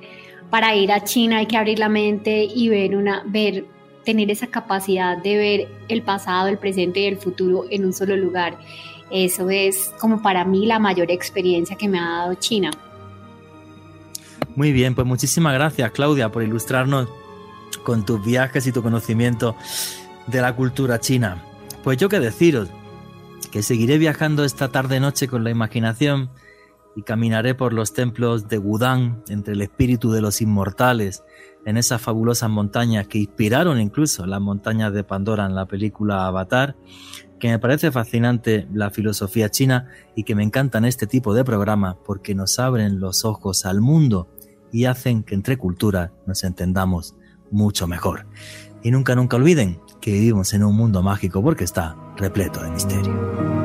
para ir a China hay que abrir la mente y ver una, ver tener esa capacidad de ver el pasado, el presente y el futuro en un solo lugar. Eso es como para mí la mayor experiencia que me ha dado China. Muy bien, pues muchísimas gracias Claudia por ilustrarnos con tus viajes y tu conocimiento de la cultura china. Pues yo qué deciros, que seguiré viajando esta tarde noche con la imaginación y caminaré por los templos de Wudang entre el espíritu de los inmortales en esas fabulosas montañas que inspiraron incluso las montañas de Pandora en la película Avatar, que me parece fascinante la filosofía china y que me encantan este tipo de programas porque nos abren los ojos al mundo y hacen que entre culturas nos entendamos mucho mejor. Y nunca, nunca olviden que vivimos en un mundo mágico porque está repleto de misterio.